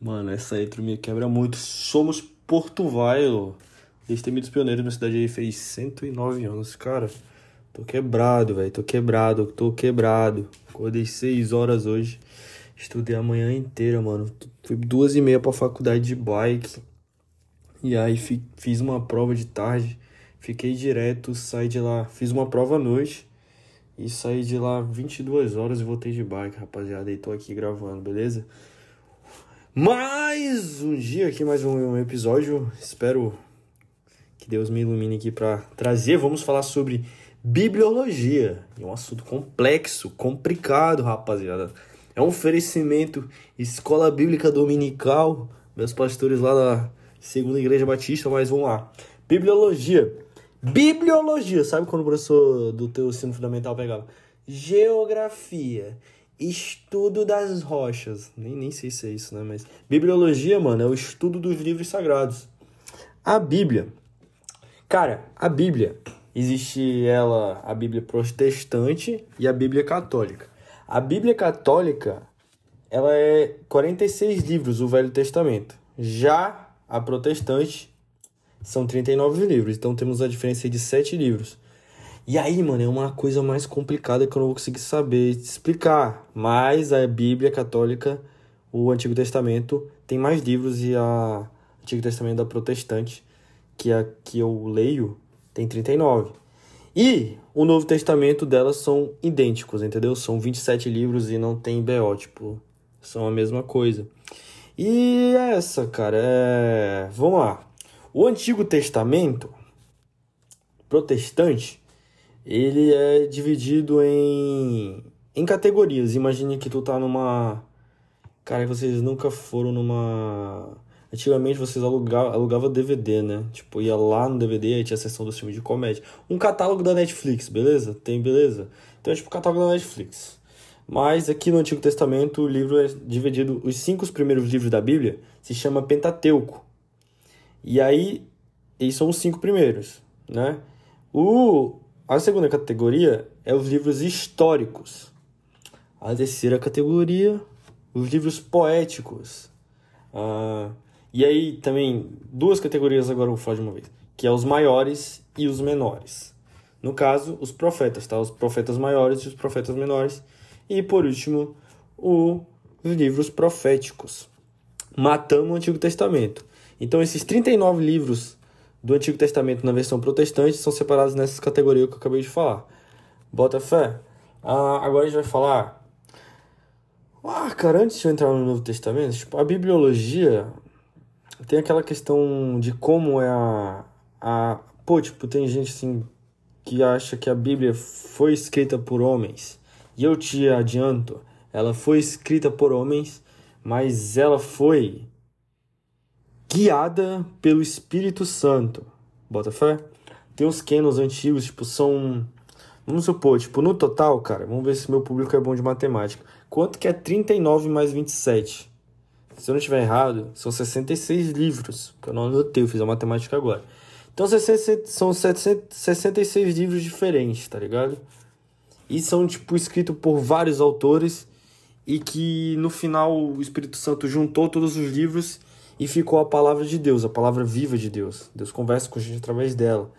Mano, essa intro me quebra muito. Somos Porto Vailo. Destemidos pioneiros, minha cidade aí fez 109 anos. Cara, tô quebrado, velho. Tô quebrado, tô quebrado. Acordei 6 horas hoje. Estudei a manhã inteira, mano. Fui duas e meia pra faculdade de bike. E aí fi, fiz uma prova de tarde. Fiquei direto, saí de lá. Fiz uma prova à noite. E saí de lá 22 horas e voltei de bike, rapaziada. E tô aqui gravando, beleza? Mais um dia aqui, mais um episódio. Espero que Deus me ilumine aqui para trazer. Vamos falar sobre bibliologia. É um assunto complexo, complicado, rapaziada. É um oferecimento Escola Bíblica Dominical, meus pastores lá da Segunda Igreja Batista, mas vamos lá. Bibliologia. Bibliologia, sabe quando o professor do teu ensino fundamental pegava? Geografia Estudo das rochas. Nem, nem sei se é isso, né? Mas. Bibliologia, mano, é o estudo dos livros sagrados. A Bíblia. Cara, a Bíblia. Existe ela, a Bíblia protestante e a Bíblia católica. A Bíblia católica, ela é 46 livros, o Velho Testamento. Já a protestante são 39 livros. Então temos a diferença de 7 livros. E aí, mano, é uma coisa mais complicada que eu não vou conseguir saber explicar. Mas a Bíblia católica, o Antigo Testamento, tem mais livros e a Antigo Testamento da Protestante, que é a que eu leio, tem 39. E o Novo Testamento delas são idênticos, entendeu? São 27 livros e não tem BO, tipo, são a mesma coisa. E essa, cara, é. Vamos lá. O Antigo Testamento protestante ele é dividido em, em categorias. Imagine que tu tá numa. Cara, vocês nunca foram numa. Antigamente vocês alugavam, alugava DVD, né? Tipo, ia lá no DVD e tinha a seção dos filmes de comédia. Um catálogo da Netflix, beleza? Tem, beleza? Então é tipo o catálogo da Netflix. Mas aqui no Antigo Testamento o livro é dividido. Os cinco primeiros livros da Bíblia se chama Pentateuco. E aí, esses são os cinco primeiros, né? O, a segunda categoria é os livros históricos. A terceira categoria, os livros poéticos. Ah, e aí também duas categorias agora vou falar de uma vez, que é os maiores e os menores. No caso, os profetas, tá? Os profetas maiores e os profetas menores. E por último, o, os livros proféticos. Matamos o Antigo Testamento. Então esses 39 livros do Antigo Testamento na versão protestante são separados nessas categorias que eu acabei de falar. Bota fé. Ah, agora a gente vai falar. Ah, cara, antes de eu entrar no Novo Testamento, tipo, a bibliologia tem aquela questão de como é a, a. Pô, tipo, tem gente assim que acha que a Bíblia foi escrita por homens. E eu te adianto, ela foi escrita por homens, mas ela foi guiada pelo Espírito Santo. Bota fé? Tem uns canos antigos, tipo, são. Vamos supor, tipo, no total, cara, vamos ver se meu público é bom de matemática. Quanto que é 39 mais 27? Se eu não estiver errado, são 66 livros, que eu não anotei, eu fiz a matemática agora. Então são 66 livros diferentes, tá ligado? E são, tipo, escritos por vários autores e que no final o Espírito Santo juntou todos os livros e ficou a palavra de Deus, a palavra viva de Deus. Deus conversa com a gente através dela.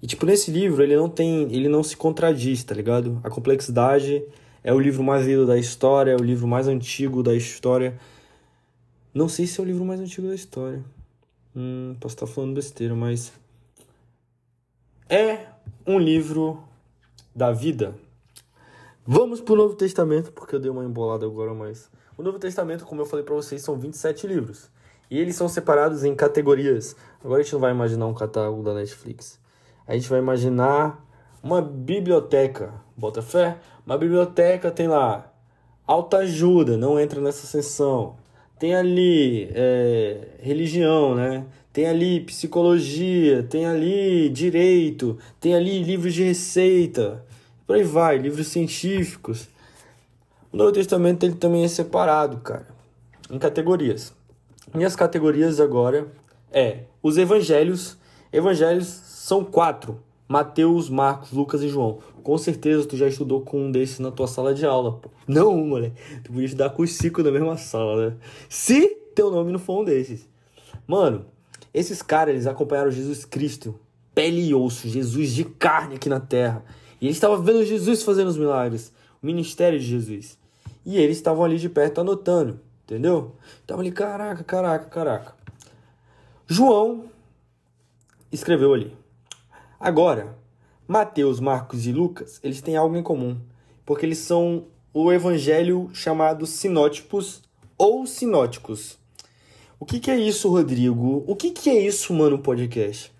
E tipo, nesse livro ele não tem, ele não se contradiz, tá ligado? A complexidade é o livro mais lido da história, é o livro mais antigo da história. Não sei se é o livro mais antigo da história. Hum, posso estar falando besteira, mas é um livro da vida. Vamos pro Novo Testamento, porque eu dei uma embolada agora, mas o Novo Testamento, como eu falei para vocês, são 27 livros. E eles são separados em categorias. Agora a gente não vai imaginar um catálogo da Netflix. A gente vai imaginar uma biblioteca. Bota fé? Uma biblioteca tem lá alta ajuda, não entra nessa seção. Tem ali é, religião, né? Tem ali psicologia, tem ali direito, tem ali livros de receita, por aí vai, livros científicos. O Novo Testamento ele também é separado, cara, em categorias. Minhas categorias agora é os evangelhos. Evangelhos são quatro: Mateus, Marcos, Lucas e João. Com certeza tu já estudou com um desses na tua sala de aula. Pô. Não, moleque. Tu podia estudar com os cinco na mesma sala, né? Se teu nome não for um desses. Mano, esses caras, eles acompanharam Jesus Cristo, pele e osso, Jesus de carne aqui na terra. E eles estavam vendo Jesus fazendo os milagres, o ministério de Jesus. E eles estavam ali de perto anotando, entendeu? Estavam ali, caraca, caraca, caraca. João escreveu ali. Agora, Mateus, Marcos e Lucas, eles têm algo em comum, porque eles são o evangelho chamado sinótipos ou sinóticos. O que, que é isso, Rodrigo? O que, que é isso, mano, podcast?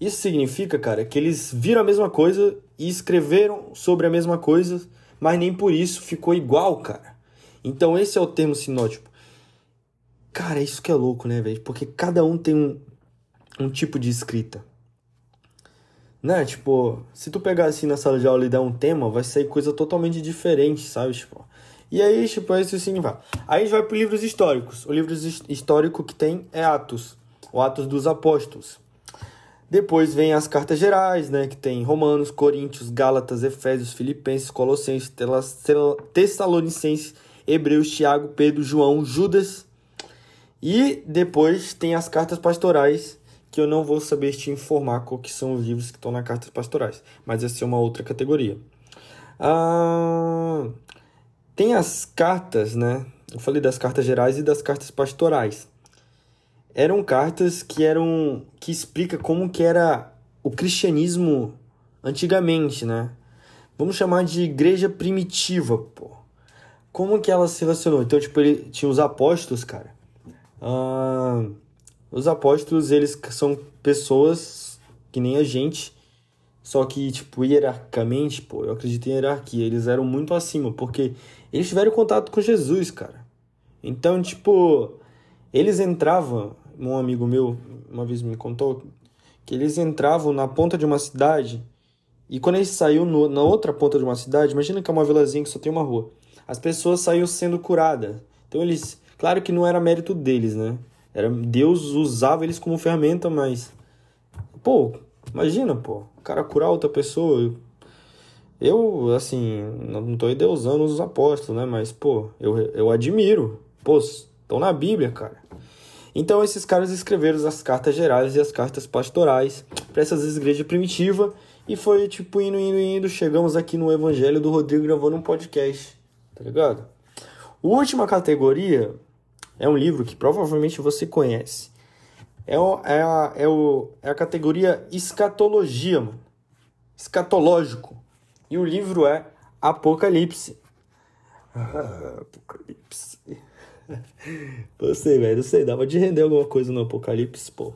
Isso significa, cara, que eles viram a mesma coisa e escreveram sobre a mesma coisa, mas nem por isso ficou igual, cara. Então esse é o termo sinótipo. Cara, isso que é louco, né, velho? Porque cada um tem um, um tipo de escrita. Né? Tipo, se tu pegar assim na sala de aula e der um tema, vai sair coisa totalmente diferente, sabe? Tipo, e aí, tipo, esse assim vai. Aí a gente vai para livros históricos. O livro histórico que tem é Atos, o Atos dos Apóstolos. Depois vem as cartas gerais, né, que tem Romanos, Coríntios, Gálatas, Efésios, Filipenses, Colossenses, Tessalonicenses, Hebreus, Tiago, Pedro, João, Judas. E depois tem as cartas pastorais, que eu não vou saber te informar qual que são os livros que estão nas cartas pastorais, mas essa é uma outra categoria. Ah, tem as cartas, né? Eu falei das cartas gerais e das cartas pastorais. Eram cartas que eram que explica como que era o cristianismo antigamente, né? Vamos chamar de igreja primitiva, pô. Como que ela se relacionou? Então, tipo, ele tinha os apóstolos, cara. Os apóstolos, eles são pessoas que nem a gente, só que, tipo, hierarquicamente, pô, eu acredito em hierarquia, eles eram muito acima, porque eles tiveram contato com Jesus, cara. Então, tipo, eles entravam, um amigo meu uma vez me contou, que eles entravam na ponta de uma cidade e quando eles no, na outra ponta de uma cidade, imagina que é uma vilazinha que só tem uma rua, as pessoas saíam sendo curadas. Então eles, claro que não era mérito deles, né? Era Deus usava eles como ferramenta, mas pô, imagina, pô, o cara curar outra pessoa, eu, assim, não tô ideusando os apóstolos, né? Mas, pô, eu, eu admiro. Pô, estão na Bíblia, cara. Então, esses caras escreveram as cartas gerais e as cartas pastorais para essas igrejas primitivas. E foi, tipo, indo, indo, indo. Chegamos aqui no Evangelho do Rodrigo gravando um podcast. Tá ligado? Última categoria é um livro que provavelmente você conhece. É, o, é, a, é, o, é a categoria escatologia, mano. Escatológico. E o livro é Apocalipse. Ah, Apocalipse. Não sei, velho, não sei. Dava de render alguma coisa no Apocalipse, pô.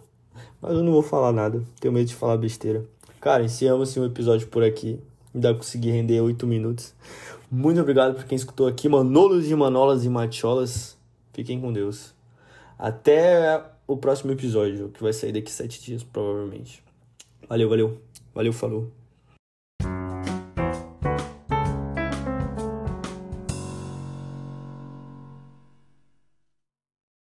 Mas eu não vou falar nada. Tenho medo de falar besteira. Cara, encerramos um episódio por aqui. Ainda consegui render 8 minutos. Muito obrigado por quem escutou aqui. Manolos de manolas e macholas. Fiquem com Deus. Até o próximo episódio, que vai sair daqui 7 dias, provavelmente. Valeu, valeu. Valeu, falou.